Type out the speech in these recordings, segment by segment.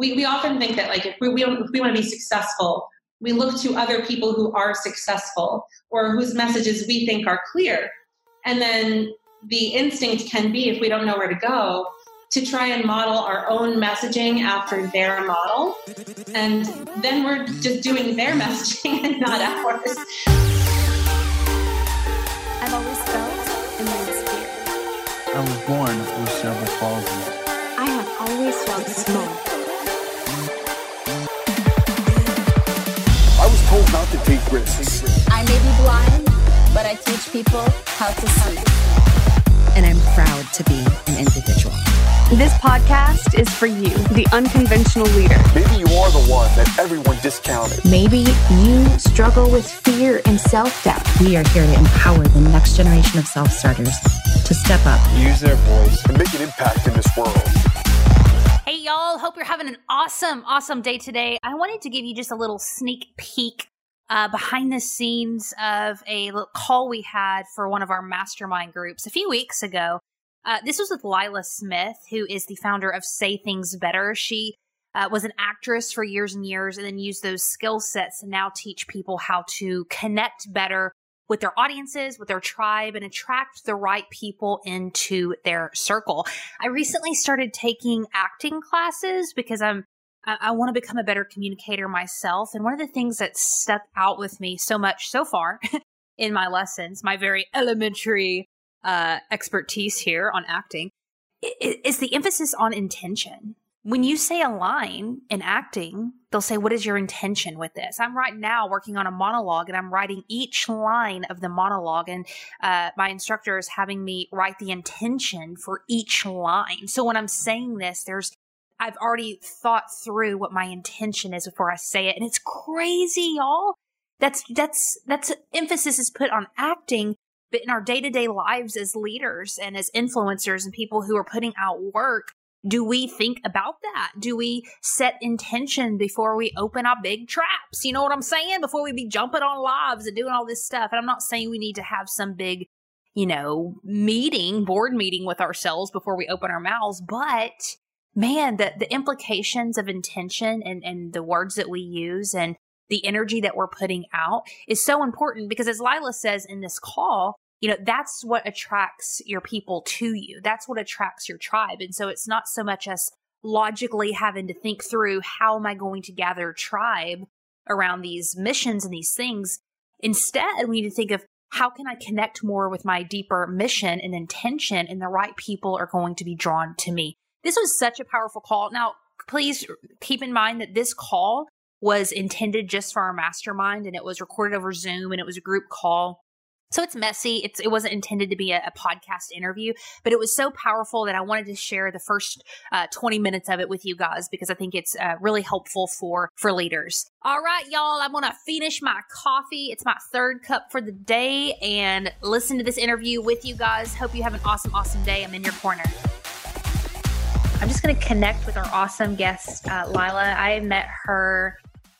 we, we often think that like if we, we, if we want to be successful, we look to other people who are successful or whose messages we think are clear. And then the instinct can be, if we don't know where to go, to try and model our own messaging after their model. And then we're just doing their messaging and not ours. I've always felt immense fear. I was born with cerebral palsy. I have always felt small. Told not to take risks. I may be blind, but I teach people how to see. And I'm proud to be an individual. This podcast is for you, the unconventional leader. Maybe you are the one that everyone discounted. Maybe you struggle with fear and self doubt. We are here to empower the next generation of self starters to step up, use their voice, and make an impact in this world. Hey, y'all. Hope you're having an awesome, awesome day today. I wanted to give you just a little sneak peek uh, behind the scenes of a little call we had for one of our mastermind groups a few weeks ago. Uh, this was with Lila Smith, who is the founder of Say Things Better. She uh, was an actress for years and years and then used those skill sets to now teach people how to connect better with their audiences, with their tribe, and attract the right people into their circle. I recently started taking acting classes because I'm I, I want to become a better communicator myself. And one of the things that stuck out with me so much so far in my lessons, my very elementary uh, expertise here on acting, is the emphasis on intention. When you say a line in acting, they'll say, What is your intention with this? I'm right now working on a monologue and I'm writing each line of the monologue, and uh, my instructor is having me write the intention for each line. So when I'm saying this, there's I've already thought through what my intention is before I say it. And it's crazy, y'all. That's, that's, that's emphasis is put on acting, but in our day to day lives as leaders and as influencers and people who are putting out work, do we think about that? Do we set intention before we open our big traps? You know what I'm saying? Before we be jumping on lives and doing all this stuff. And I'm not saying we need to have some big, you know, meeting, board meeting with ourselves before we open our mouths, but man, the, the implications of intention and, and the words that we use and the energy that we're putting out is so important because as Lila says in this call, you know, that's what attracts your people to you. That's what attracts your tribe. And so it's not so much us logically having to think through how am I going to gather tribe around these missions and these things. Instead, we need to think of how can I connect more with my deeper mission and intention, and the right people are going to be drawn to me. This was such a powerful call. Now, please keep in mind that this call was intended just for our mastermind and it was recorded over Zoom and it was a group call. So it's messy. It's, it wasn't intended to be a, a, podcast interview, but it was so powerful that I wanted to share the first uh, 20 minutes of it with you guys because I think it's uh, really helpful for, for leaders. All right, y'all, I'm going to finish my coffee. It's my third cup for the day and listen to this interview with you guys. Hope you have an awesome, awesome day. I'm in your corner. I'm just going to connect with our awesome guest, uh, Lila. I met her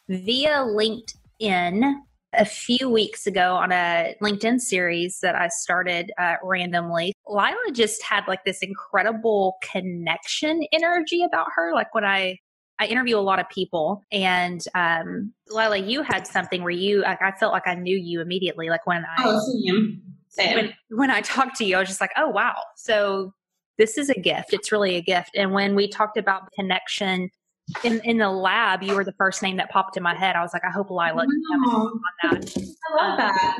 via LinkedIn a few weeks ago on a LinkedIn series that I started uh, randomly. Lila just had like this incredible connection energy about her. Like when I I interview a lot of people, and um, Lila, you had something where you like I felt like I knew you immediately. Like when I oh, when when I talked to you, I was just like, oh wow. So this is a gift. It's really a gift. And when we talked about connection in, in the lab, you were the first name that popped in my head. I was like, I hope Lila on that. I love um, that.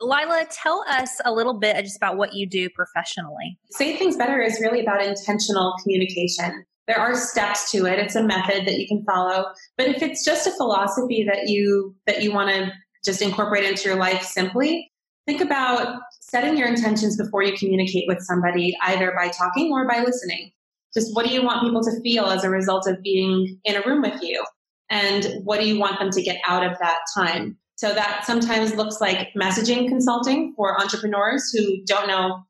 Lila, tell us a little bit just about what you do professionally. Say Things Better is really about intentional communication. There are steps to it. It's a method that you can follow. But if it's just a philosophy that you that you want to just incorporate into your life simply, think about setting your intentions before you communicate with somebody, either by talking or by listening. Just what do you want people to feel as a result of being in a room with you? And what do you want them to get out of that time? So that sometimes looks like messaging consulting for entrepreneurs who don't know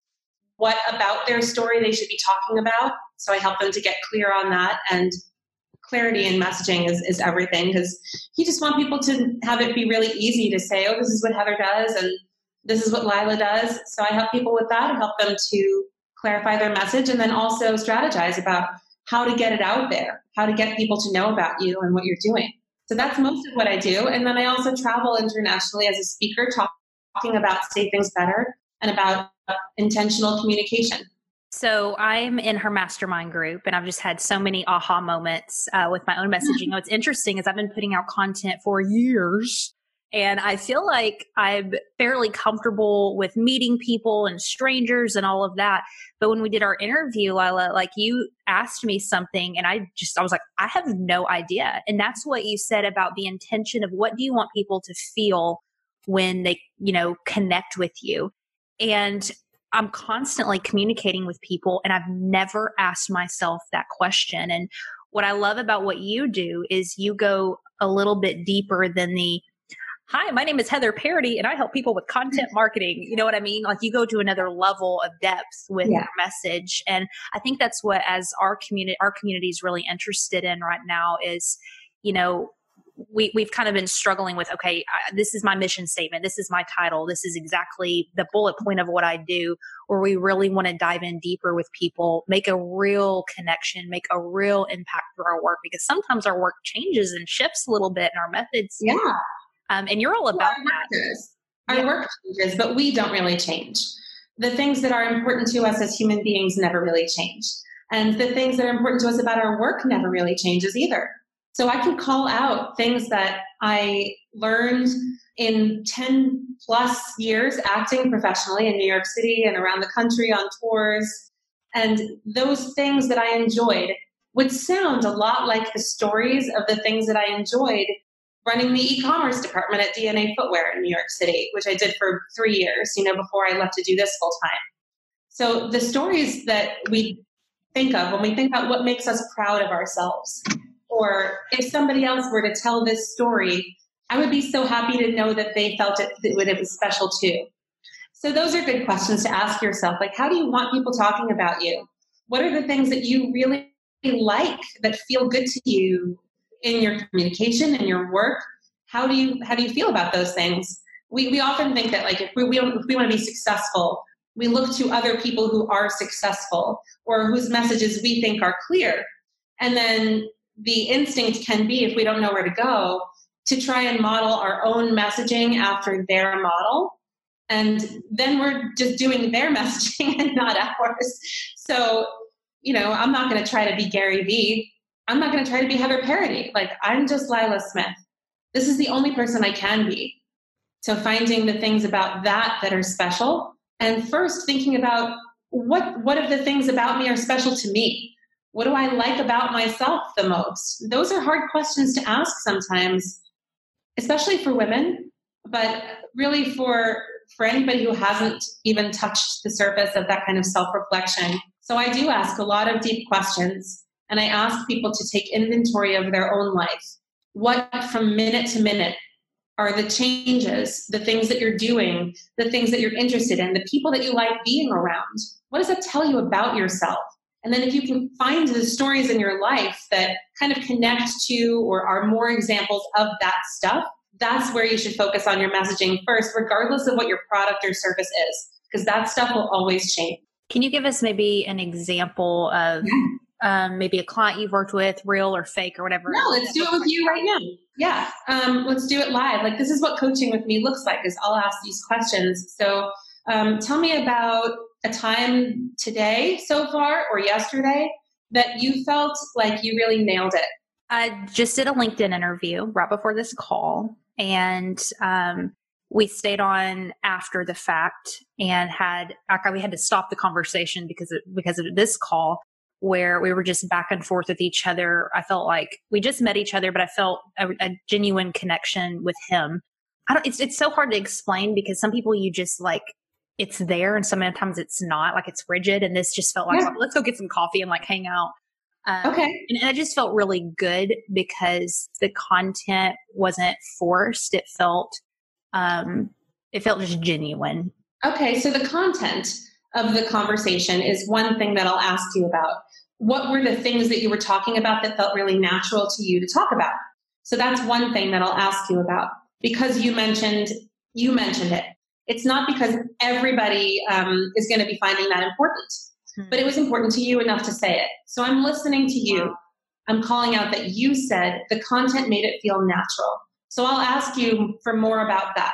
what about their story they should be talking about. So I help them to get clear on that. And clarity in messaging is, is everything because you just want people to have it be really easy to say, oh, this is what Heather does. And this is what Lila does. So I help people with that, help them to clarify their message and then also strategize about how to get it out there, how to get people to know about you and what you're doing. So that's most of what I do. And then I also travel internationally as a speaker, talk, talking about Say Things Better and about intentional communication. So I'm in her mastermind group, and I've just had so many aha moments uh, with my own messaging. What's interesting is I've been putting out content for years, and I feel like I'm fairly comfortable with meeting people and strangers and all of that. But when we did our interview, Lila, like you asked me something, and I just I was like, I have no idea. And that's what you said about the intention of what do you want people to feel when they you know connect with you and I'm constantly communicating with people and I've never asked myself that question. And what I love about what you do is you go a little bit deeper than the Hi, my name is Heather Parady and I help people with content marketing. You know what I mean? Like you go to another level of depth with yeah. your message. And I think that's what as our community our community is really interested in right now is, you know, we, we've kind of been struggling with okay I, this is my mission statement this is my title this is exactly the bullet point of what i do or we really want to dive in deeper with people make a real connection make a real impact through our work because sometimes our work changes and shifts a little bit and our methods yeah um, and you're all about well, our that. our yeah. work changes but we don't really change. The things that are important to us as human beings never really change. And the things that are important to us about our work never really changes either. So I can call out things that I learned in 10 plus years acting professionally in New York City and around the country on tours. And those things that I enjoyed would sound a lot like the stories of the things that I enjoyed running the e-commerce department at DNA Footwear in New York City, which I did for three years, you know, before I left to do this full time. So the stories that we think of when we think about what makes us proud of ourselves or if somebody else were to tell this story, I would be so happy to know that they felt it, that it was special too. So those are good questions to ask yourself. Like, how do you want people talking about you? What are the things that you really like that feel good to you in your communication and your work? How do you how do you feel about those things? We we often think that like if we, we if we want to be successful, we look to other people who are successful or whose messages we think are clear. And then the instinct can be, if we don't know where to go, to try and model our own messaging after their model. And then we're just doing their messaging and not ours. So, you know, I'm not going to try to be Gary Vee. I'm not going to try to be Heather Parady. Like, I'm just Lila Smith. This is the only person I can be. So, finding the things about that that are special, and first thinking about what what of the things about me are special to me what do I like about myself the most? Those are hard questions to ask sometimes, especially for women, but really for for anybody who hasn't even touched the surface of that kind of self-reflection. So I do ask a lot of deep questions and I ask people to take inventory of their own life. What from minute to minute are the changes, the things that you're doing, the things that you're interested in, the people that you like being around? What does that tell you about yourself? And then if you can find the stories in your life that kind of connect to or are more examples of that stuff, that's where you should focus on your messaging first, regardless of what your product or service is, because that stuff will always change. Can you give us maybe an example of um, maybe a client you've worked with, real or fake or whatever? No, let's do it with you right now. Yeah, um, let's do it live. Like this is what coaching with me looks like. Is I'll ask these questions. So um, tell me about a time today so far or yesterday that you felt like you really nailed it? I just did a LinkedIn interview right before this call, and um, we stayed on after the fact and had we had to stop the conversation because of, because of this call where we were just back and forth with each other. I felt like we just met each other, but I felt a, a genuine connection with him. I don't. It's it's so hard to explain because some people you just like it's there and sometimes it's not like it's rigid and this just felt like yeah. let's go get some coffee and like hang out um, okay and, and it just felt really good because the content wasn't forced it felt um it felt just genuine okay so the content of the conversation is one thing that i'll ask you about what were the things that you were talking about that felt really natural to you to talk about so that's one thing that i'll ask you about because you mentioned you mentioned it it's not because everybody um, is going to be finding that important. but it was important to you enough to say it. So I'm listening to you. I'm calling out that you said the content made it feel natural. So I'll ask you for more about that.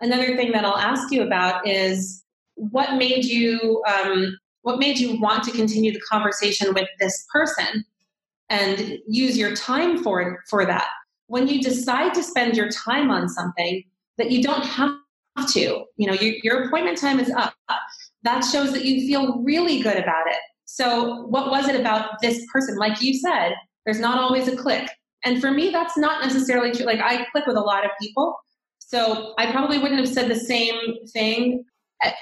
Another thing that I'll ask you about is what made you um, what made you want to continue the conversation with this person and use your time for for that. When you decide to spend your time on something that you don't have to, you know, your, your appointment time is up. That shows that you feel really good about it. So, what was it about this person? Like you said, there's not always a click. And for me, that's not necessarily true. Like, I click with a lot of people. So, I probably wouldn't have said the same thing.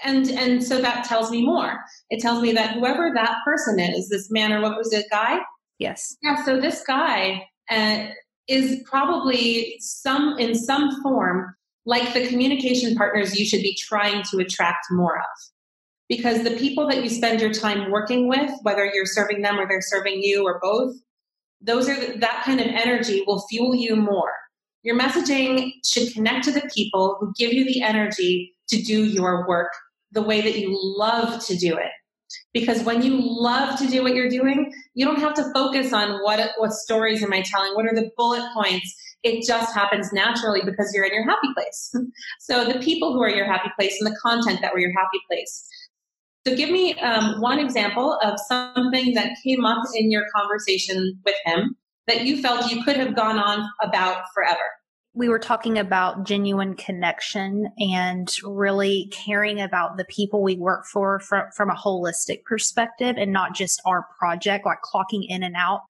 And and so that tells me more. It tells me that whoever that person is, this man or what was it, guy? Yes. Yeah. So this guy uh, is probably some in some form like the communication partners you should be trying to attract more of because the people that you spend your time working with whether you're serving them or they're serving you or both those are that kind of energy will fuel you more your messaging should connect to the people who give you the energy to do your work the way that you love to do it. Because when you love to do what you're doing you don't have to focus on what what stories am i telling? What are the bullet points? It just happens naturally because you're in your happy place. So the people who are your happy place and the content that were your happy place. So give me um, one example of something that came up in your conversation with him that you felt you could have gone on about forever we were talking about genuine connection and really caring about the people we work for from, from a holistic perspective and not just our project, like clocking in and out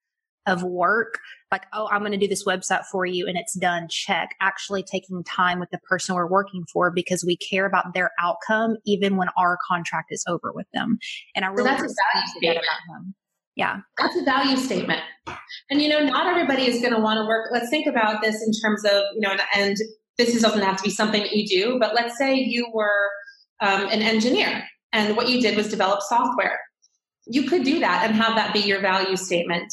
of work. Like, oh, I'm going to do this website for you and it's done. Check. Actually taking time with the person we're working for because we care about their outcome even when our contract is over with them. And I really so that's a value statement. Yeah. That's a value statement. And you know, not everybody is going to want to work. Let's think about this in terms of, you know, and, and this doesn't have to be something that you do, but let's say you were um, an engineer and what you did was develop software. You could do that and have that be your value statement.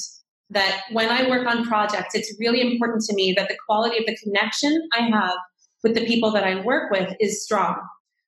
That when I work on projects, it's really important to me that the quality of the connection I have with the people that I work with is strong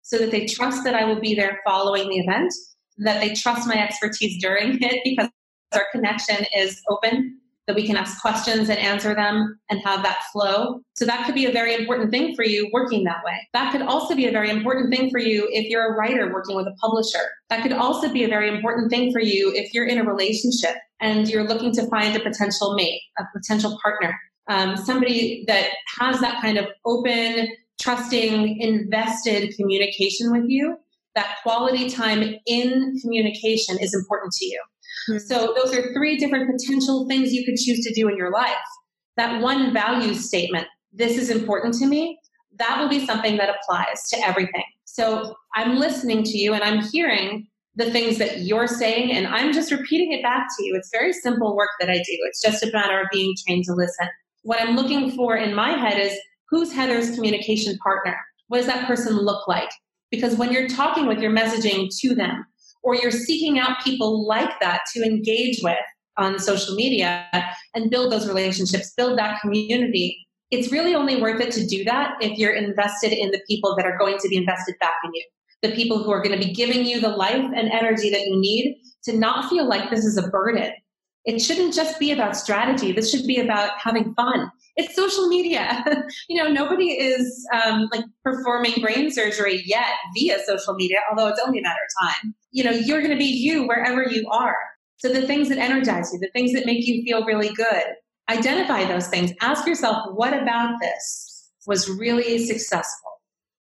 so that they trust that I will be there following the event, that they trust my expertise during it because our connection is open, that we can ask questions and answer them and have that flow. So that could be a very important thing for you working that way. That could also be a very important thing for you if you're a writer working with a publisher. That could also be a very important thing for you if you're in a relationship and you're looking to find a potential mate, a potential partner, um, somebody that has that kind of open, trusting, invested communication with you. That quality time in communication is important to you. Mm-hmm. So those are three different potential things you could choose to do in your life. That one value statement, this is important to me, that will be something that applies to everything. So I'm listening to you and I'm hearing the things that you're saying and I'm just repeating it back to you. It's very simple work that I do. It's just a matter of being trained to listen. What I'm looking for in my head is who's Heather's communication partner? What does that person look like? Because when you're talking with your messaging to them, or you're seeking out people like that to engage with on social media and build those relationships, build that community. It's really only worth it to do that if you're invested in the people that are going to be invested back in you, the people who are going to be giving you the life and energy that you need to not feel like this is a burden. It shouldn't just be about strategy. This should be about having fun it's social media. you know, nobody is um, like performing brain surgery yet via social media, although it's only a matter of time. You know, you're going to be you wherever you are. So the things that energize you, the things that make you feel really good, identify those things. Ask yourself, what about this was really successful?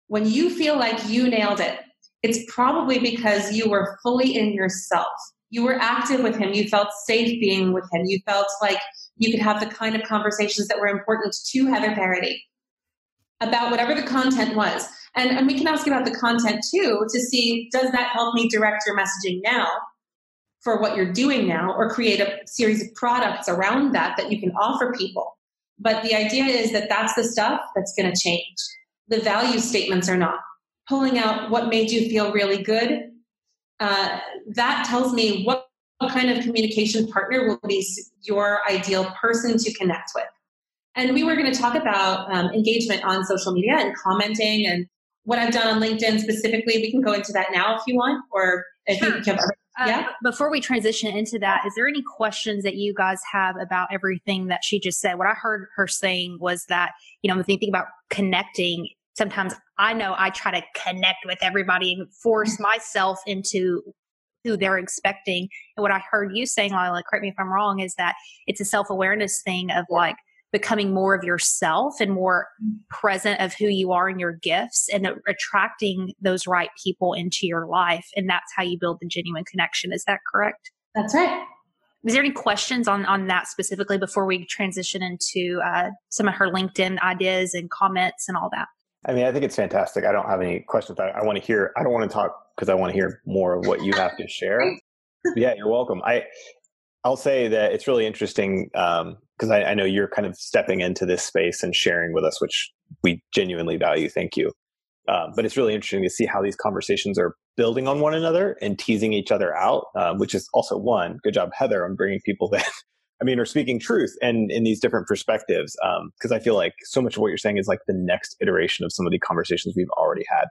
When you feel like you nailed it, it's probably because you were fully in yourself. You were active with him. You felt safe being with him. You felt like you could have the kind of conversations that were important to Heather Parady about whatever the content was. And, and we can ask about the content too to see does that help me direct your messaging now for what you're doing now or create a series of products around that that you can offer people. But the idea is that that's the stuff that's going to change. The value statements are not. Pulling out what made you feel really good, uh, that tells me what what kind of communication partner will be your ideal person to connect with. And we were going to talk about um, engagement on social media and commenting and what I've done on LinkedIn specifically. We can go into that now if you want, or if sure. you have Uh, Yeah. Before we transition into that, is there any questions that you guys have about everything that she just said? What I heard her saying was that, you know, when you think about connecting, sometimes I know I try to connect with everybody and force myself into who they're expecting. And what I heard you saying, Lila, correct me if I'm wrong, is that it's a self awareness thing of like becoming more of yourself and more present of who you are and your gifts and attracting those right people into your life. And that's how you build the genuine connection. Is that correct? That's right. Is there any questions on, on that specifically before we transition into uh, some of her LinkedIn ideas and comments and all that? I mean, I think it's fantastic. I don't have any questions. I, I want to hear. I don't want to talk because I want to hear more of what you have to share. yeah, you're welcome. I I'll say that it's really interesting because I, I know you're kind of stepping into this space and sharing with us, which we genuinely value. Thank you. Um, but it's really interesting to see how these conversations are building on one another and teasing each other out, um, which is also one good job, Heather, on bringing people that I mean are speaking truth and in these different perspectives. Because I feel like so much of what you're saying is like the next iteration of some of the conversations we've already had.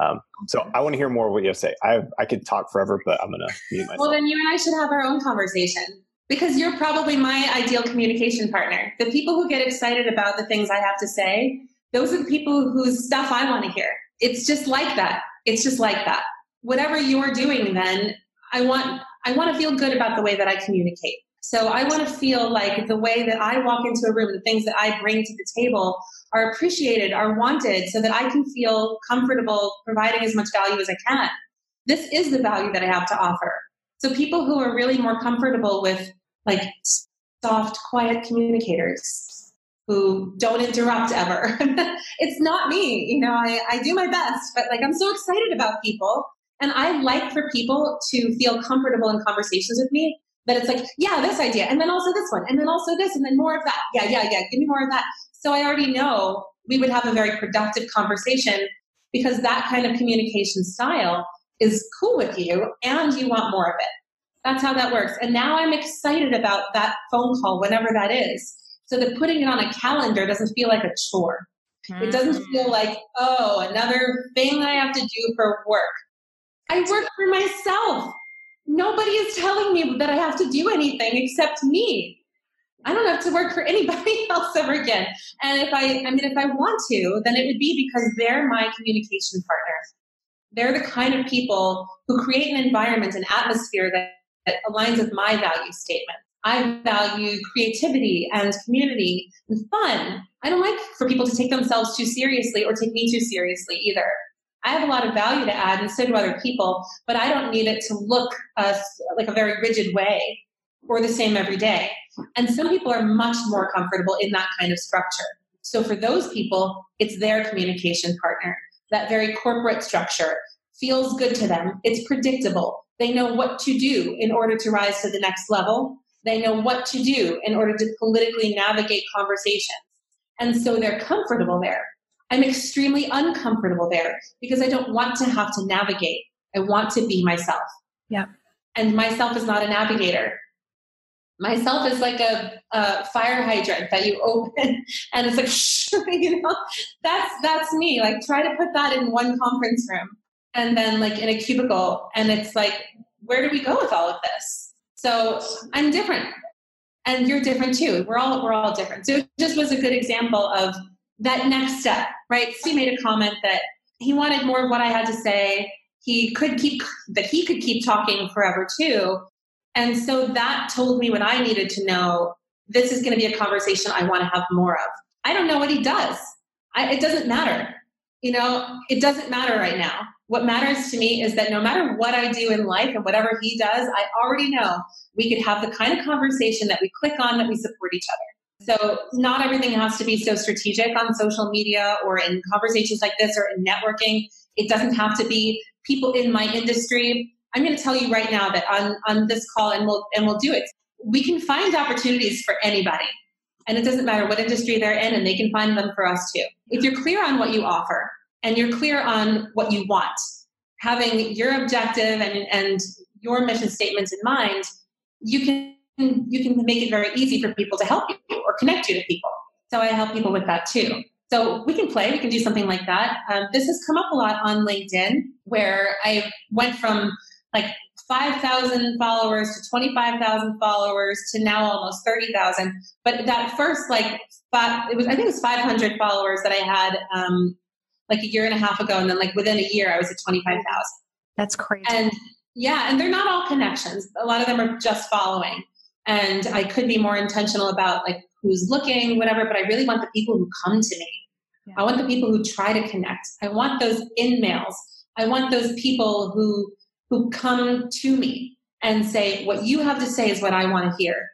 Um, so I want to hear more of what you have to say. I I could talk forever, but I'm gonna mute myself. Well, then you and I should have our own conversation because you're probably my ideal communication partner. The people who get excited about the things I have to say, those are the people whose stuff I want to hear. It's just like that. It's just like that. Whatever you're doing, then I want I want to feel good about the way that I communicate. So I want to feel like the way that I walk into a room, the things that I bring to the table are appreciated, are wanted, so that I can feel comfortable providing as much value as I can. This is the value that I have to offer. So people who are really more comfortable with like soft, quiet communicators who don't interrupt ever. it's not me. You know, I, I do my best, but like I'm so excited about people. And I like for people to feel comfortable in conversations with me that it's like, yeah, this idea, and then also this one, and then also this, and then more of that. Yeah, yeah, yeah, give me more of that. So I already know we would have a very productive conversation because that kind of communication style is cool with you and you want more of it. That's how that works. And now I'm excited about that phone call, whenever that is, so that putting it on a calendar doesn't feel like a chore. It doesn't mm-hmm. feel like, oh, another thing I have to do for work. I work for myself. Nobody is telling me that I have to do anything except me. I don't have to work for anybody else ever again. And if I, I mean, if I want to, then it would be because they're my communication partners. They're the kind of people who create an environment, an atmosphere that, that aligns with my value statement. I value creativity and community and fun. I don't like for people to take themselves too seriously or take me too seriously either. I have a lot of value to add, and so do other people, but I don't need it to look uh, like a very rigid way or the same every day. And some people are much more comfortable in that kind of structure. So for those people, it's their communication partner. That very corporate structure feels good to them. It's predictable. They know what to do in order to rise to the next level. They know what to do in order to politically navigate conversations. And so they're comfortable there. I'm extremely uncomfortable there because I don't want to have to navigate. I want to be myself. Yeah. And myself is not a navigator. Myself is like a, a fire hydrant that you open and it's like, shh, you know, that's, that's me. Like try to put that in one conference room and then like in a cubicle. And it's like, where do we go with all of this? So I'm different and you're different too. We're all, we're all different. So it just was a good example of that next step, right? He made a comment that he wanted more of what I had to say. He could keep that he could keep talking forever too. And so that told me what I needed to know. This is going to be a conversation I want to have more of. I don't know what he does. I, it doesn't matter. You know, it doesn't matter right now. What matters to me is that no matter what I do in life and whatever he does, I already know we could have the kind of conversation that we click on, that we support each other. So not everything has to be so strategic on social media or in conversations like this or in networking. It doesn't have to be people in my industry. I'm going to tell you right now that on, on this call, and we'll and we'll do it. We can find opportunities for anybody, and it doesn't matter what industry they're in, and they can find them for us too. If you're clear on what you offer and you're clear on what you want, having your objective and and your mission statements in mind, you can you can make it very easy for people to help you or connect you to people. So I help people with that too. So we can play, we can do something like that. Um, this has come up a lot on LinkedIn where I went from like 5,000 followers to 25,000 followers to now almost 30,000. But that first, like, five, it was, I think it was 500 followers that I had um, like a year and a half ago. And then, like, within a year, I was at 25,000. That's crazy. And yeah, and they're not all connections. A lot of them are just following. And I could be more intentional about like who's looking, whatever, but I really want the people who come to me. Yeah. I want the people who try to connect. I want those in mails. I want those people who who come to me and say, what you have to say is what I want to hear.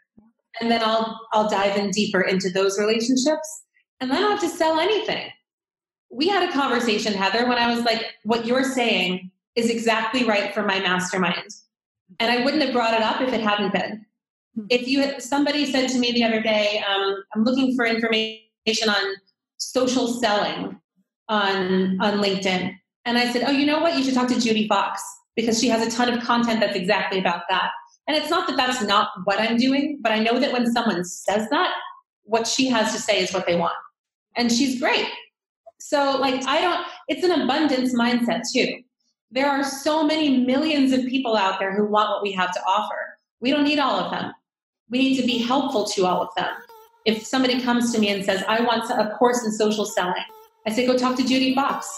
And then I'll I'll dive in deeper into those relationships. And then I don't have to sell anything. We had a conversation, Heather, when I was like, what you're saying is exactly right for my mastermind. And I wouldn't have brought it up if it hadn't been. Hmm. If you had, somebody said to me the other day, um, I'm looking for information on social selling on on LinkedIn, and I said, oh, you know what? You should talk to Judy Fox because she has a ton of content that's exactly about that. And it's not that that's not what I'm doing, but I know that when someone says that, what she has to say is what they want, and she's great. So, like, I don't. It's an abundance mindset too there are so many millions of people out there who want what we have to offer. We don't need all of them. We need to be helpful to all of them. If somebody comes to me and says, I want a course in social selling, I say, go talk to Judy Fox.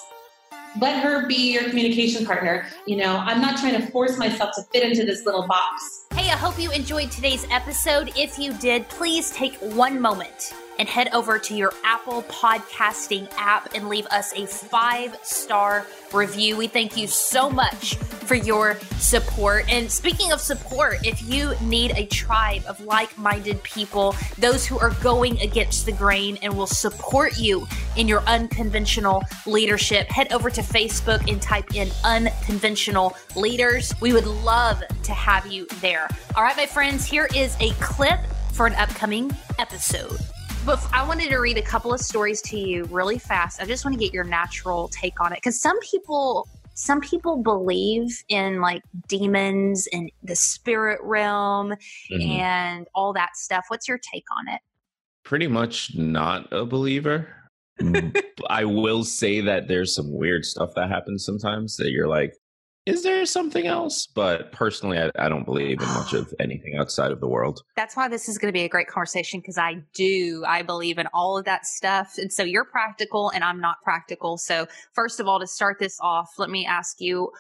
Let her be your communication partner. You know, I'm not trying to force myself to fit into this little box. Hey, I hope you enjoyed today's episode. If you did, please take one moment and head over to your Apple podcasting app and leave us a five star review. We thank you so much for your support. And speaking of support, if you need a tribe of like minded people, those who are going against the grain and will support you in your unconventional leadership, head over to Facebook and type in unconventional leaders. We would love to have you there. All right, my friends, here is a clip for an upcoming episode. But I wanted to read a couple of stories to you really fast. I just want to get your natural take on it because some people some people believe in like demons and the spirit realm mm-hmm. and all that stuff. What's your take on it? Pretty much not a believer. I will say that there's some weird stuff that happens sometimes that you're like, is there something else? But personally, I, I, don't believe in much of anything outside of the world. That's why this is going to be a great conversation because I do. I believe in all of that stuff. And so you're practical and I'm not practical. So, first of all, to start this off, let me ask you